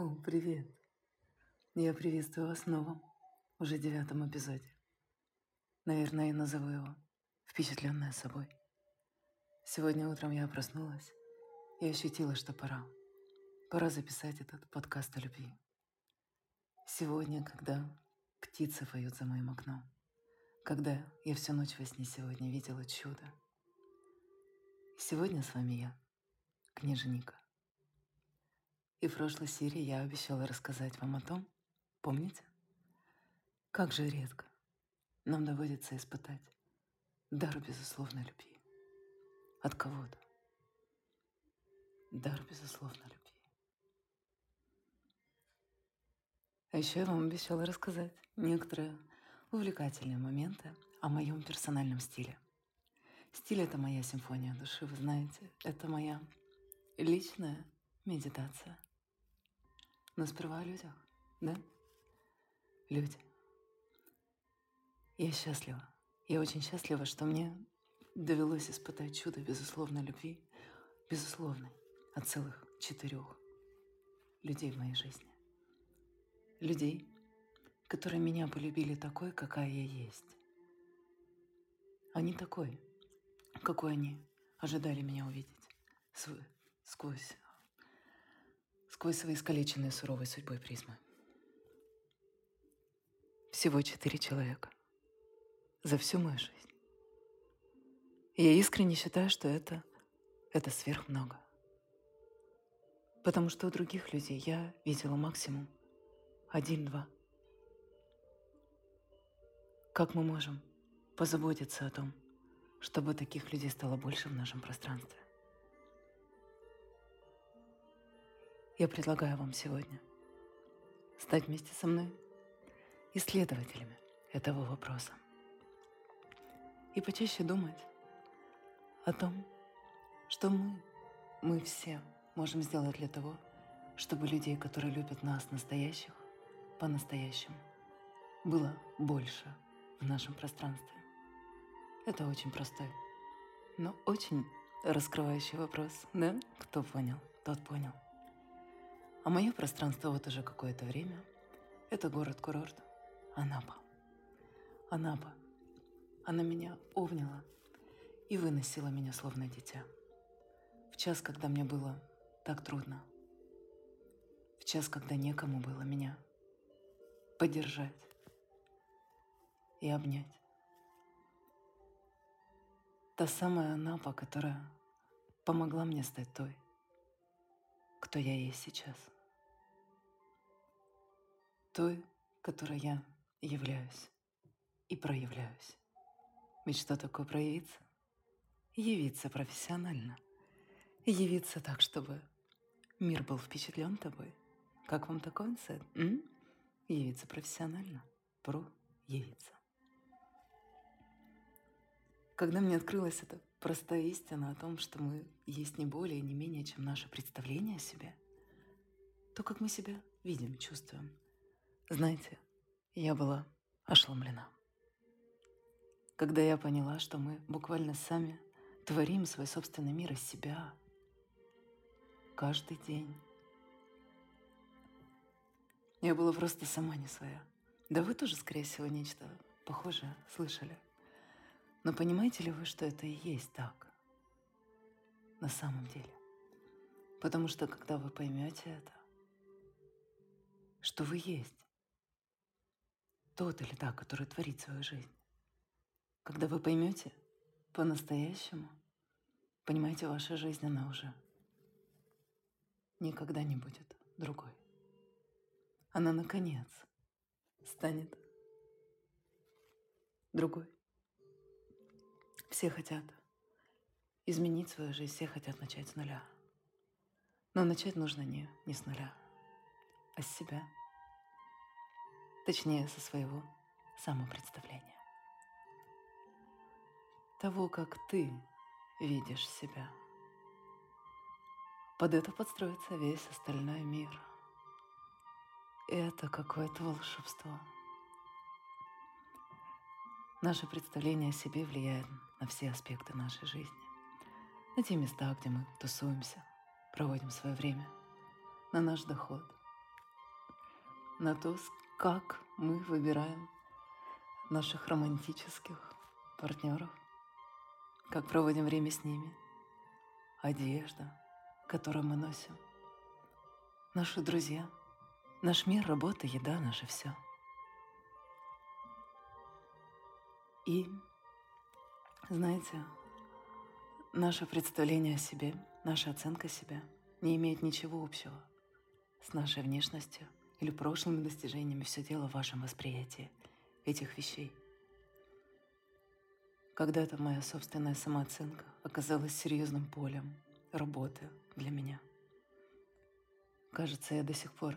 О, привет. Я приветствую вас в новом, уже девятом эпизоде. Наверное, я назову его «Впечатленная собой». Сегодня утром я проснулась и ощутила, что пора. Пора записать этот подкаст о любви. Сегодня, когда птицы поют за моим окном, когда я всю ночь во сне сегодня видела чудо. Сегодня с вами я, книжника. И в прошлой серии я обещала рассказать вам о том, помните? Как же редко нам доводится испытать дар безусловной любви от кого-то. Дар безусловной любви. А еще я вам обещала рассказать некоторые увлекательные моменты о моем персональном стиле. Стиль — это моя симфония души, вы знаете. Это моя личная медитация — но сперва о людях, да? Люди. Я счастлива. Я очень счастлива, что мне довелось испытать чудо безусловной любви, безусловной, от целых четырех людей в моей жизни. Людей, которые меня полюбили такой, какая я есть. А не такой, какой они ожидали меня увидеть сквозь сквозь свои искалеченные суровой судьбой призмы. Всего четыре человека за всю мою жизнь. Я искренне считаю, что это, это сверх много. Потому что у других людей я видела максимум один-два. Как мы можем позаботиться о том, чтобы таких людей стало больше в нашем пространстве? Я предлагаю вам сегодня стать вместе со мной исследователями этого вопроса и почаще думать о том, что мы, мы все можем сделать для того, чтобы людей, которые любят нас настоящих, по-настоящему, было больше в нашем пространстве. Это очень простой, но очень раскрывающий вопрос, да? Кто понял, тот понял. А мое пространство вот уже какое-то время – это город-курорт Анапа. Анапа. Она меня обняла и выносила меня словно дитя. В час, когда мне было так трудно. В час, когда некому было меня поддержать и обнять. Та самая Анапа, которая помогла мне стать той, кто я есть сейчас той, которой я являюсь и проявляюсь. Что такое проявиться? Явиться профессионально. Явиться так, чтобы мир был впечатлен тобой. Как вам такой инсайт? Явиться профессионально. Про явиться. Когда мне открылась эта простая истина о том, что мы есть не более, не менее, чем наше представление о себе, то как мы себя видим, чувствуем – знаете, я была ошеломлена. Когда я поняла, что мы буквально сами творим свой собственный мир из себя каждый день. Я была просто сама не своя. Да вы тоже, скорее всего, нечто похожее слышали. Но понимаете ли вы, что это и есть так? На самом деле. Потому что когда вы поймете это, что вы есть, тот или та, который творит свою жизнь. Когда вы поймете по-настоящему, понимаете, ваша жизнь, она уже никогда не будет другой. Она, наконец, станет другой. Все хотят изменить свою жизнь, все хотят начать с нуля. Но начать нужно не, не с нуля, а с себя – точнее, со своего самопредставления. Того, как ты видишь себя. Под это подстроится весь остальной мир. Это какое-то волшебство. Наше представление о себе влияет на все аспекты нашей жизни. На те места, где мы тусуемся, проводим свое время, на наш доход, на то, как мы выбираем наших романтических партнеров, как проводим время с ними, одежда, которую мы носим, наши друзья, наш мир, работа, еда, наше все. И, знаете, наше представление о себе, наша оценка себя не имеет ничего общего с нашей внешностью или прошлыми достижениями. Все дело в вашем восприятии этих вещей. Когда-то моя собственная самооценка оказалась серьезным полем работы для меня. Кажется, я до сих пор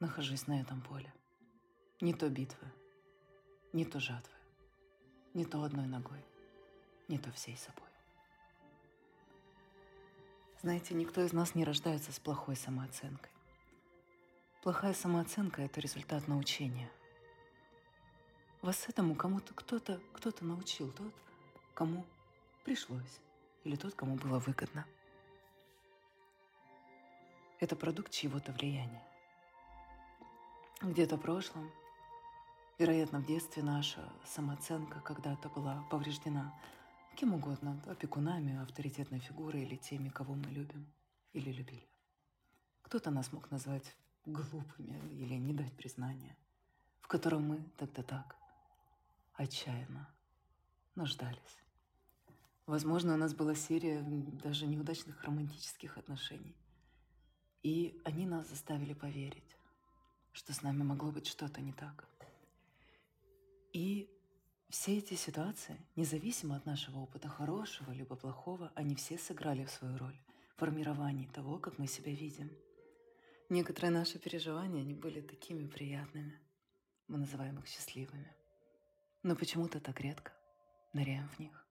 нахожусь на этом поле. Не то битвы, не то жатвы, не то одной ногой, не то всей собой. Знаете, никто из нас не рождается с плохой самооценкой. Плохая самооценка – это результат научения. Вас этому кому-то кто-то кто-то научил, тот, кому пришлось, или тот, кому было выгодно. Это продукт чьего-то влияния. Где-то в прошлом, вероятно, в детстве наша самооценка когда-то была повреждена кем угодно, опекунами, авторитетной фигурой или теми, кого мы любим или любили. Кто-то нас мог назвать глупыми или не дать признания, в котором мы тогда так отчаянно нуждались. Возможно, у нас была серия даже неудачных романтических отношений. И они нас заставили поверить, что с нами могло быть что-то не так. И все эти ситуации, независимо от нашего опыта, хорошего либо плохого, они все сыграли свою роль в формировании того, как мы себя видим. Некоторые наши переживания, они были такими приятными. Мы называем их счастливыми. Но почему-то так редко ныряем в них.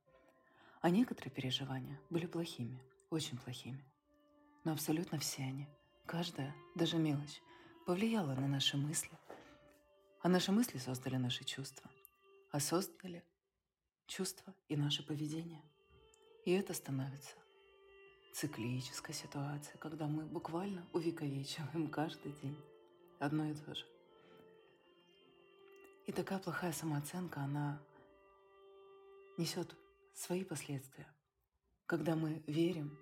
А некоторые переживания были плохими, очень плохими. Но абсолютно все они, каждая, даже мелочь, повлияла на наши мысли. А наши мысли создали наши чувства – а создали чувства и наше поведение. И это становится циклической ситуацией, когда мы буквально увековечиваем каждый день одно и то же. И такая плохая самооценка, она несет свои последствия. Когда мы верим,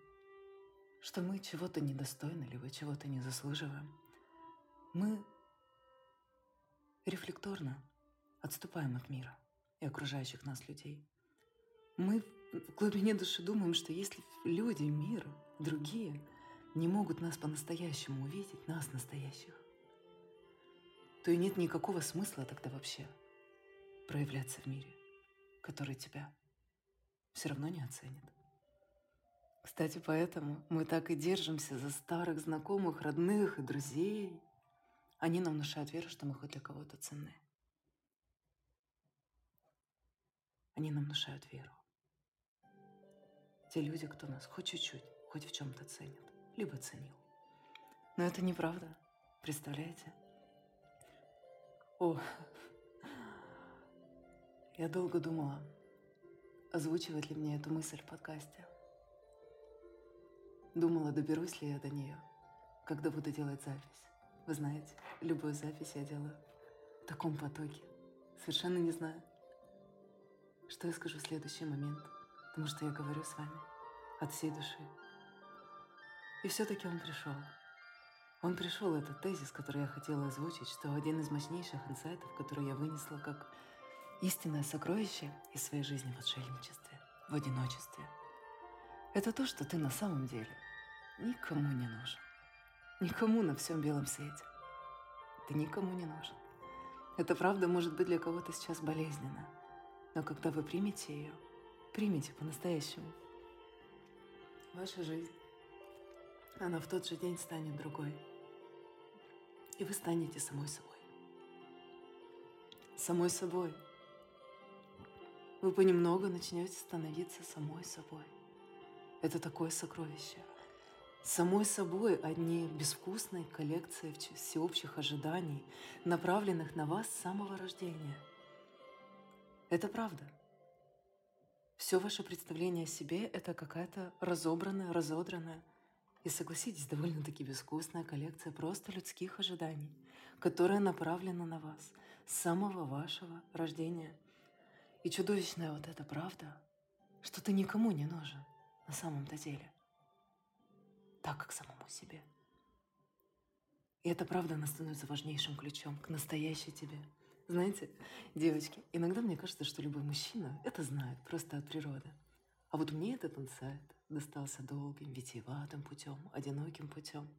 что мы чего-то недостойны, либо чего-то не заслуживаем, мы рефлекторно отступаем от мира и окружающих нас людей. Мы в глубине души думаем, что если люди, мир, другие не могут нас по-настоящему увидеть, нас настоящих, то и нет никакого смысла тогда вообще проявляться в мире, который тебя все равно не оценит. Кстати, поэтому мы так и держимся за старых знакомых, родных и друзей. Они нам внушают веру, что мы хоть для кого-то ценны. Они нам внушают веру. Те люди, кто нас хоть чуть-чуть, хоть в чем-то ценит, либо ценил. Но это неправда, представляете? О, я долго думала, озвучивать ли мне эту мысль в подкасте. Думала, доберусь ли я до нее, когда буду делать запись. Вы знаете, любую запись я делаю в таком потоке. Совершенно не знаю, что я скажу в следующий момент, потому что я говорю с вами от всей души. И все-таки он пришел. Он пришел, этот тезис, который я хотела озвучить, что один из мощнейших инсайтов, который я вынесла как истинное сокровище из своей жизни в отшельничестве, в одиночестве, это то, что ты на самом деле никому не нужен. Никому на всем белом свете. Ты никому не нужен. Это правда может быть для кого-то сейчас болезненно – но когда вы примете ее, примите по-настоящему. Ваша жизнь, она в тот же день станет другой. И вы станете самой собой. Самой собой. Вы понемногу начнете становиться самой собой. Это такое сокровище. Самой собой одни безвкусной коллекции всеобщих ожиданий, направленных на вас с самого рождения – это правда. Все ваше представление о себе – это какая-то разобранная, разодранная И согласитесь, довольно-таки безвкусная коллекция просто людских ожиданий, которая направлена на вас с самого вашего рождения. И чудовищная вот эта правда, что ты никому не нужен на самом-то деле, так как самому себе. И эта правда, она становится важнейшим ключом к настоящей тебе. Знаете, девочки, иногда мне кажется, что любой мужчина это знает просто от природы. А вот мне этот инсайт достался долгим, витиеватым путем, одиноким путем.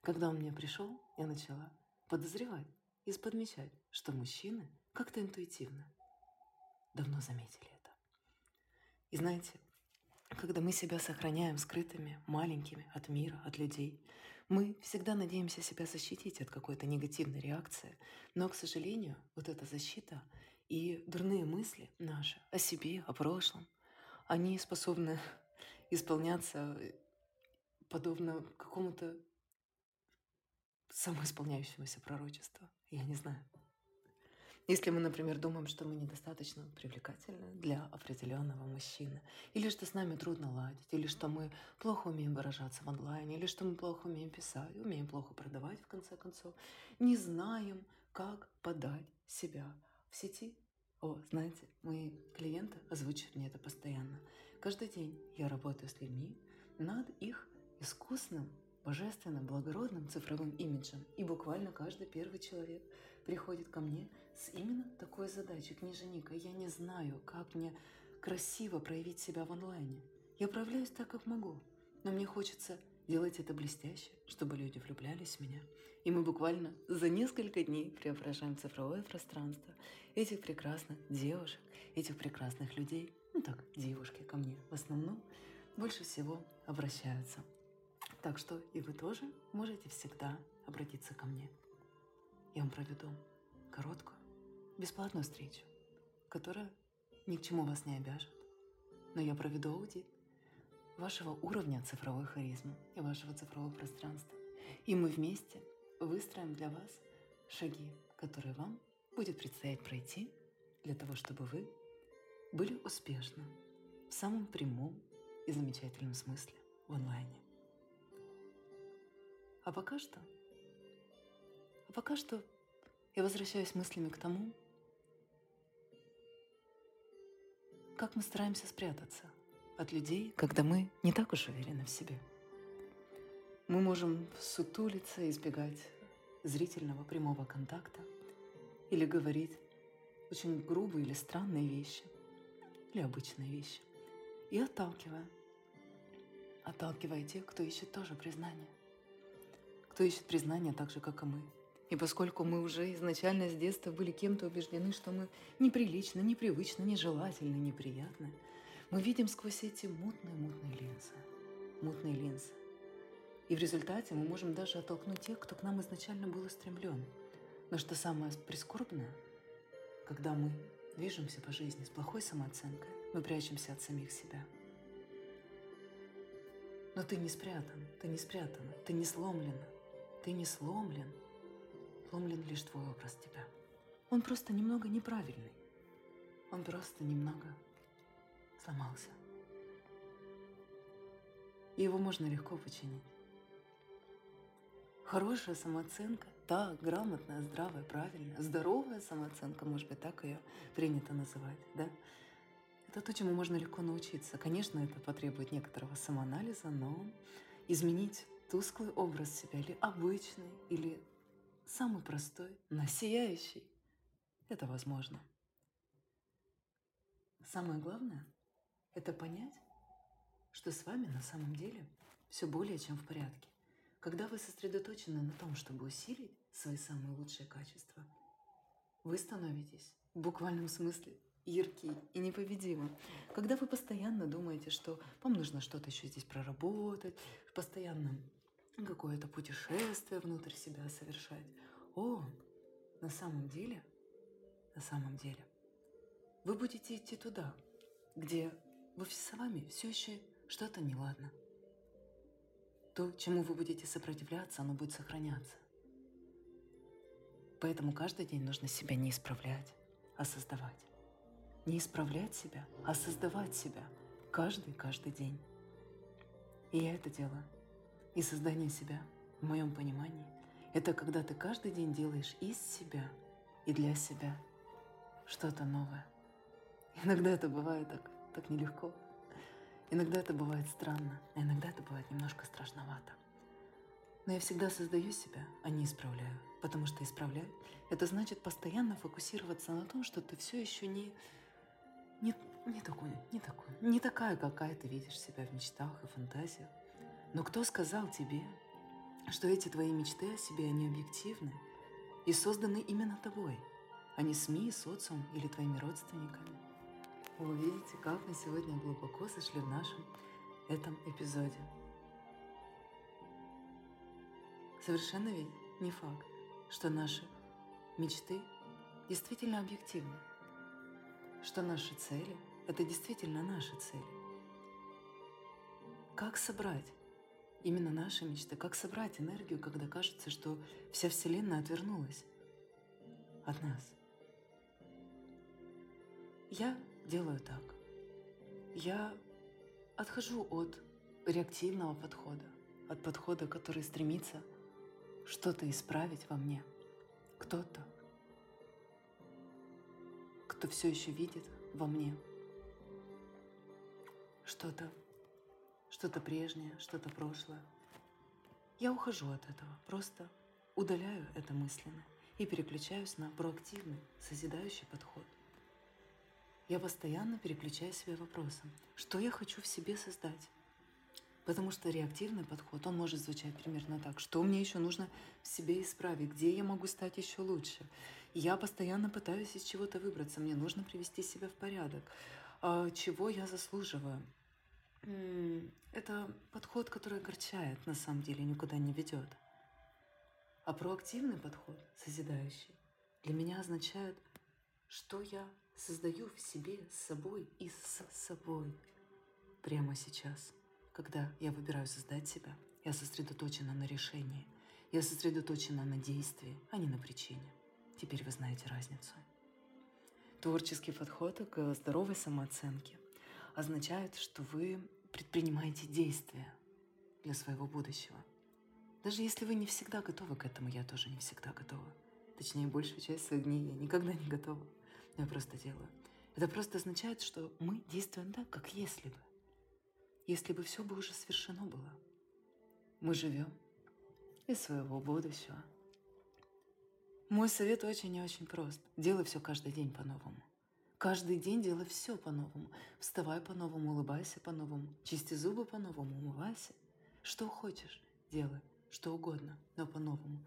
Когда он мне пришел, я начала подозревать и подмечать, что мужчины как-то интуитивно давно заметили это. И знаете, когда мы себя сохраняем скрытыми, маленькими от мира, от людей, мы всегда надеемся себя защитить от какой-то негативной реакции, но, к сожалению, вот эта защита и дурные мысли наши о себе, о прошлом, они способны исполняться подобно какому-то самоисполняющемуся пророчеству. Я не знаю. Если мы, например, думаем, что мы недостаточно привлекательны для определенного мужчины, или что с нами трудно ладить, или что мы плохо умеем выражаться в онлайне, или что мы плохо умеем писать, умеем плохо продавать, в конце концов, не знаем, как подать себя в сети. О, знаете, мои клиенты озвучивают мне это постоянно. Каждый день я работаю с людьми над их искусным, божественным, благородным цифровым имиджем. И буквально каждый первый человек приходит ко мне с именно такой задачей. Книженика, я не знаю, как мне красиво проявить себя в онлайне. Я проявляюсь так, как могу, но мне хочется делать это блестяще, чтобы люди влюблялись в меня. И мы буквально за несколько дней преображаем цифровое пространство этих прекрасных девушек, этих прекрасных людей – ну так, девушки ко мне в основном больше всего обращаются. Так что и вы тоже можете всегда обратиться ко мне. Я вам проведу короткую, бесплатную встречу, которая ни к чему вас не обяжет. Но я проведу аудит вашего уровня цифровой харизмы и вашего цифрового пространства. И мы вместе выстроим для вас шаги, которые вам будет предстоять пройти для того, чтобы вы были успешны в самом прямом и замечательном смысле в онлайне. А пока что, а пока что я возвращаюсь мыслями к тому, как мы стараемся спрятаться от людей, когда мы не так уж уверены в себе. Мы можем сутулиться, избегать зрительного прямого контакта или говорить очень грубые или странные вещи или обычные вещи. И отталкивая. Отталкивая тех, кто ищет тоже признание. Кто ищет признание так же, как и мы. И поскольку мы уже изначально с детства были кем-то убеждены, что мы неприлично, непривычно, нежелательны, неприятны, мы видим сквозь эти мутные-мутные линзы. Мутные линзы. И в результате мы можем даже оттолкнуть тех, кто к нам изначально был устремлен. Но что самое прискорбное, когда мы движемся по жизни с плохой самооценкой, мы прячемся от самих себя. Но ты не спрятан, ты не спрятана, ты не сломлен, ты не сломлен. Сломлен лишь твой образ тебя. Он просто немного неправильный. Он просто немного сломался. И его можно легко починить. Хорошая самооценка да, грамотная, здравая, правильная, здоровая самооценка, может быть, так ее принято называть, да? Это то, чему можно легко научиться. Конечно, это потребует некоторого самоанализа, но изменить тусклый образ себя или обычный, или самый простой, но сияющий, это возможно. Самое главное – это понять, что с вами на самом деле все более чем в порядке. Когда вы сосредоточены на том, чтобы усилить свои самые лучшие качества, вы становитесь в буквальном смысле яркий и непобедимым. Когда вы постоянно думаете, что вам нужно что-то еще здесь проработать, постоянно какое-то путешествие внутрь себя совершать. О, на самом деле, на самом деле, вы будете идти туда, где вы с вами все еще что-то неладно – то, чему вы будете сопротивляться, оно будет сохраняться. Поэтому каждый день нужно себя не исправлять, а создавать. Не исправлять себя, а создавать себя каждый-каждый день. И я это делаю. И создание себя, в моем понимании, это когда ты каждый день делаешь из себя и для себя что-то новое. Иногда это бывает так, так нелегко. Иногда это бывает странно, а иногда это бывает немножко страшновато. Но я всегда создаю себя, а не исправляю. Потому что исправлять – это значит постоянно фокусироваться на том, что ты все еще не, не, не такой, не такой, не такая, какая ты видишь себя в мечтах и фантазиях. Но кто сказал тебе, что эти твои мечты о себе, они объективны и созданы именно тобой, а не СМИ, социум или твоими родственниками? Вы увидите, как мы сегодня глубоко сошли в нашем этом эпизоде. Совершенно ведь не факт, что наши мечты действительно объективны, что наши цели – это действительно наши цели. Как собрать именно наши мечты, как собрать энергию, когда кажется, что вся Вселенная отвернулась от нас? Я делаю так. Я отхожу от реактивного подхода, от подхода, который стремится что-то исправить во мне. Кто-то, кто все еще видит во мне что-то, что-то прежнее, что-то прошлое. Я ухожу от этого, просто удаляю это мысленно и переключаюсь на проактивный, созидающий подход. Я постоянно переключаю себя вопросом, что я хочу в себе создать, Потому что реактивный подход, он может звучать примерно так. Что мне еще нужно в себе исправить? Где я могу стать еще лучше? Я постоянно пытаюсь из чего-то выбраться. Мне нужно привести себя в порядок. А чего я заслуживаю? Это подход, который огорчает, на самом деле, никуда не ведет. А проактивный подход, созидающий, для меня означает, что я создаю в себе с собой и с собой прямо сейчас – когда я выбираю создать себя, я сосредоточена на решении. Я сосредоточена на действии, а не на причине. Теперь вы знаете разницу. Творческий подход к здоровой самооценке означает, что вы предпринимаете действия для своего будущего. Даже если вы не всегда готовы к этому, я тоже не всегда готова. Точнее, большую часть своих дней я никогда не готова. Я просто делаю. Это просто означает, что мы действуем так, как если бы если бы все бы уже совершено было. Мы живем из своего будущего. Мой совет очень и очень прост. Делай все каждый день по-новому. Каждый день делай все по-новому. Вставай по-новому, улыбайся по-новому, чисти зубы по-новому, умывайся. Что хочешь, делай, что угодно, но по-новому.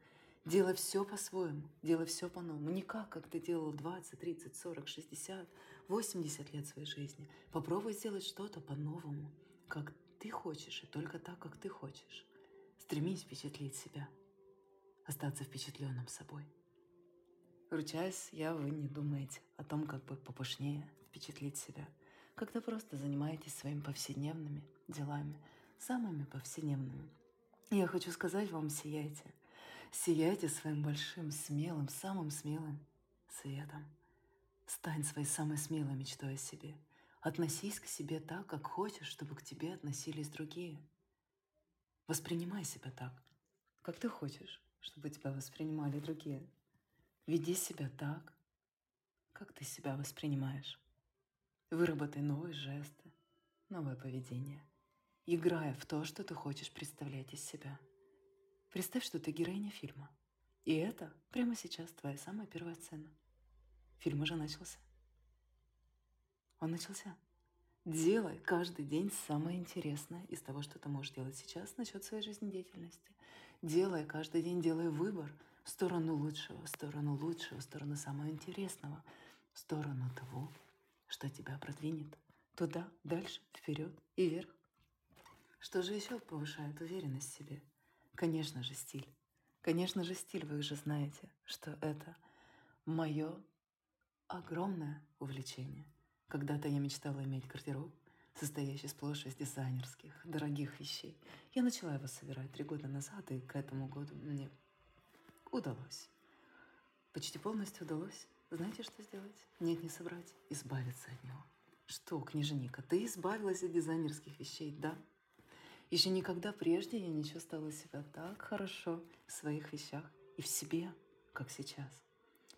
Делай все по-своему, делай все по-новому. Не как, как ты делал 20, 30, 40, 60, 80 лет своей жизни. Попробуй сделать что-то по-новому как ты хочешь, и только так, как ты хочешь. Стремись впечатлить себя, остаться впечатленным собой. Ручаясь, я вы не думаете о том, как бы попышнее впечатлить себя, когда просто занимаетесь своими повседневными делами, самыми повседневными. Я хочу сказать вам, сияйте. Сияйте своим большим, смелым, самым смелым светом. Стань своей самой смелой мечтой о себе – Относись к себе так, как хочешь, чтобы к тебе относились другие. Воспринимай себя так, как ты хочешь, чтобы тебя воспринимали другие. Веди себя так, как ты себя воспринимаешь. Выработай новые жесты, новое поведение, играя в то, что ты хочешь представлять из себя. Представь, что ты героиня фильма. И это прямо сейчас твоя самая первая сцена. Фильм уже начался. Он начался. Делай каждый день самое интересное из того, что ты можешь делать сейчас насчет своей жизнедеятельности. Делай каждый день, делай выбор в сторону лучшего, в сторону лучшего, в сторону самого интересного, в сторону того, что тебя продвинет туда, дальше, вперед и вверх. Что же еще повышает уверенность в себе? Конечно же, стиль. Конечно же, стиль, вы же знаете, что это мое огромное увлечение – когда-то я мечтала иметь гардероб, состоящий сплошь из дизайнерских, дорогих вещей. Я начала его собирать три года назад, и к этому году мне удалось. Почти полностью удалось. Знаете, что сделать? Нет, не собрать. Избавиться от него. Что, княжника, ты избавилась от дизайнерских вещей, да? Еще никогда прежде я не чувствовала себя так хорошо в своих вещах и в себе, как сейчас.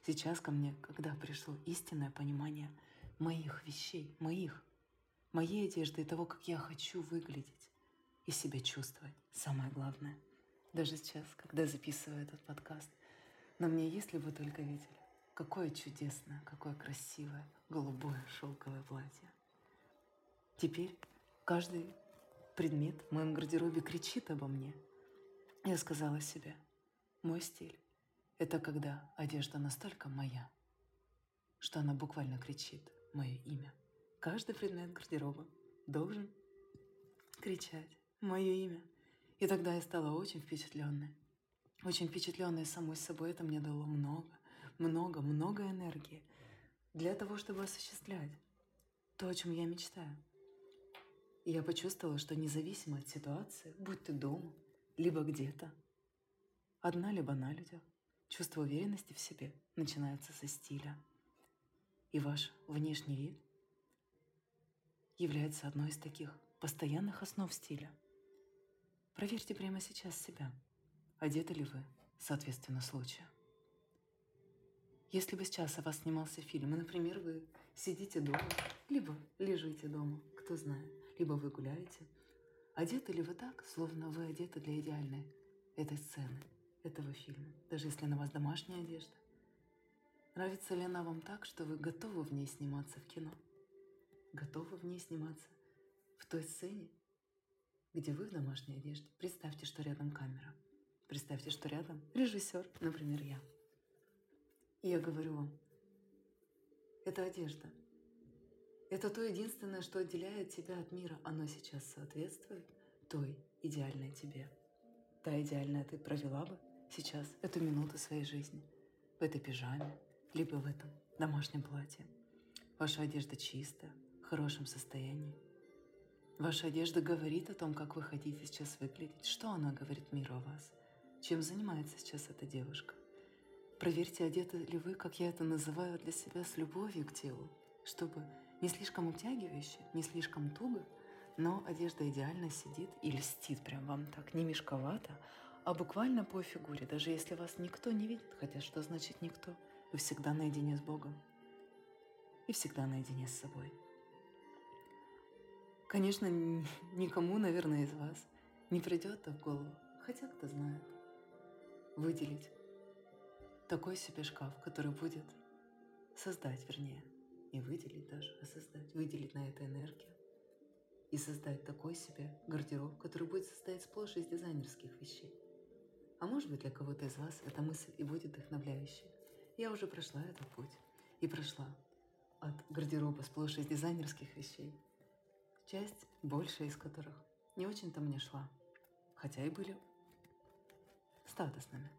Сейчас ко мне, когда пришло истинное понимание моих вещей, моих, моей одежды и того, как я хочу выглядеть и себя чувствовать. Самое главное. Даже сейчас, когда записываю этот подкаст, на мне, если бы только видели, какое чудесное, какое красивое голубое шелковое платье. Теперь каждый предмет в моем гардеробе кричит обо мне. Я сказала себе, мой стиль — это когда одежда настолько моя, что она буквально кричит мое имя. Каждый предмет гардероба должен кричать мое имя. И тогда я стала очень впечатленной. Очень впечатленная самой собой. Это мне дало много, много, много энергии для того, чтобы осуществлять то, о чем я мечтаю. И я почувствовала, что независимо от ситуации, будь ты дома, либо где-то, одна либо на людях, чувство уверенности в себе начинается со стиля. И ваш внешний вид является одной из таких постоянных основ стиля. Проверьте прямо сейчас себя, одеты ли вы соответственно случаю. Если бы сейчас о вас снимался фильм, и, например, вы сидите дома, либо лежите дома, кто знает, либо вы гуляете, одеты ли вы так, словно вы одеты для идеальной этой сцены, этого фильма, даже если на вас домашняя одежда? Нравится ли она вам так, что вы готовы в ней сниматься в кино? Готовы в ней сниматься в той сцене, где вы в домашней одежде? Представьте, что рядом камера. Представьте, что рядом режиссер, например, я. И я говорю вам, это одежда. Это то единственное, что отделяет тебя от мира. Оно сейчас соответствует той идеальной тебе. Та идеальная ты провела бы сейчас эту минуту своей жизни в этой пижаме, либо в этом домашнем платье. Ваша одежда чистая, в хорошем состоянии. Ваша одежда говорит о том, как вы хотите сейчас выглядеть. Что она говорит миру о вас? Чем занимается сейчас эта девушка? Проверьте, одеты ли вы, как я это называю для себя, с любовью к телу, чтобы не слишком обтягивающе, не слишком туго, но одежда идеально сидит и льстит прям вам так, не мешковато, а буквально по фигуре, даже если вас никто не видит, хотя что значит никто, вы всегда наедине с Богом и всегда наедине с собой. Конечно, никому, наверное, из вас не придет в голову, хотя кто знает, выделить такой себе шкаф, который будет создать, вернее, не выделить даже, а создать, выделить на это энергию и создать такой себе гардероб, который будет состоять сплошь из дизайнерских вещей. А может быть для кого-то из вас эта мысль и будет вдохновляющей. Я уже прошла этот путь и прошла от гардероба сплошь из дизайнерских вещей, часть, большая из которых не очень-то мне шла, хотя и были статусными.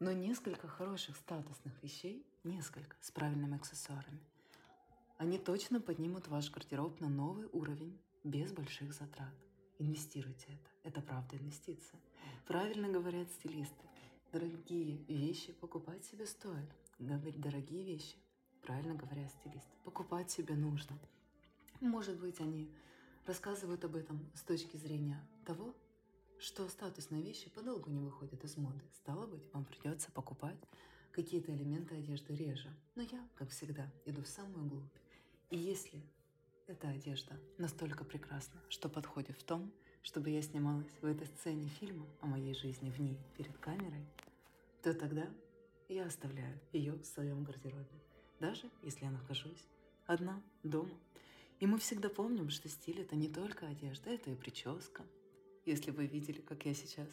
Но несколько хороших статусных вещей, несколько, с правильными аксессуарами, они точно поднимут ваш гардероб на новый уровень без больших затрат. Инвестируйте это. Это правда инвестиция. Правильно говорят стилисты. Дорогие вещи покупать себе стоит. Говорить дорогие вещи. Правильно говорят стилисты. Покупать себе нужно. Может быть, они рассказывают об этом с точки зрения того, что статусные вещи подолгу не выходят из моды. Стало быть, вам придется покупать какие-то элементы одежды реже. Но я, как всегда, иду в самую глубь. И если эта одежда настолько прекрасна, что подходит в том, чтобы я снималась в этой сцене фильма о моей жизни в ней перед камерой, то тогда я оставляю ее в своем гардеробе, даже если я нахожусь одна дома. И мы всегда помним, что стиль это не только одежда, это и прическа, если вы видели, как я сейчас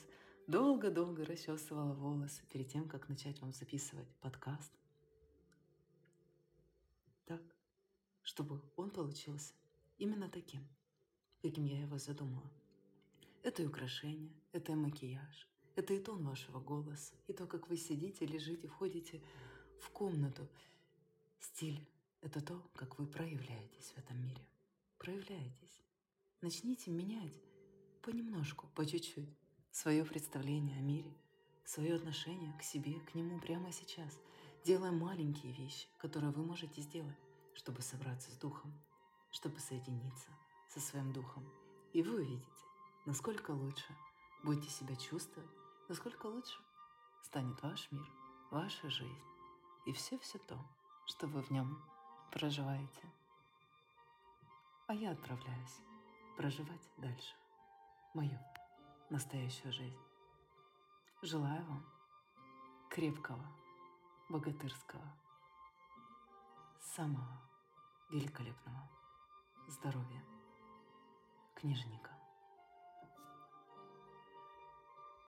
долго-долго расчесывала волосы перед тем, как начать вам записывать подкаст. Так, чтобы он получился именно таким, каким я его задумала. Это и украшение, это и макияж, это и тон вашего голоса, и то, как вы сидите, лежите, входите в комнату. Стиль — это то, как вы проявляетесь в этом мире. Проявляетесь. Начните менять понемножку, по чуть-чуть, свое представление о мире, свое отношение к себе, к нему прямо сейчас, делая маленькие вещи, которые вы можете сделать, чтобы собраться с духом, чтобы соединиться со своим духом. И вы увидите, насколько лучше будете себя чувствовать, насколько лучше станет ваш мир, ваша жизнь и все-все то, что вы в нем проживаете. А я отправляюсь проживать дальше мою настоящую жизнь. Желаю вам крепкого, богатырского, самого великолепного здоровья книжника.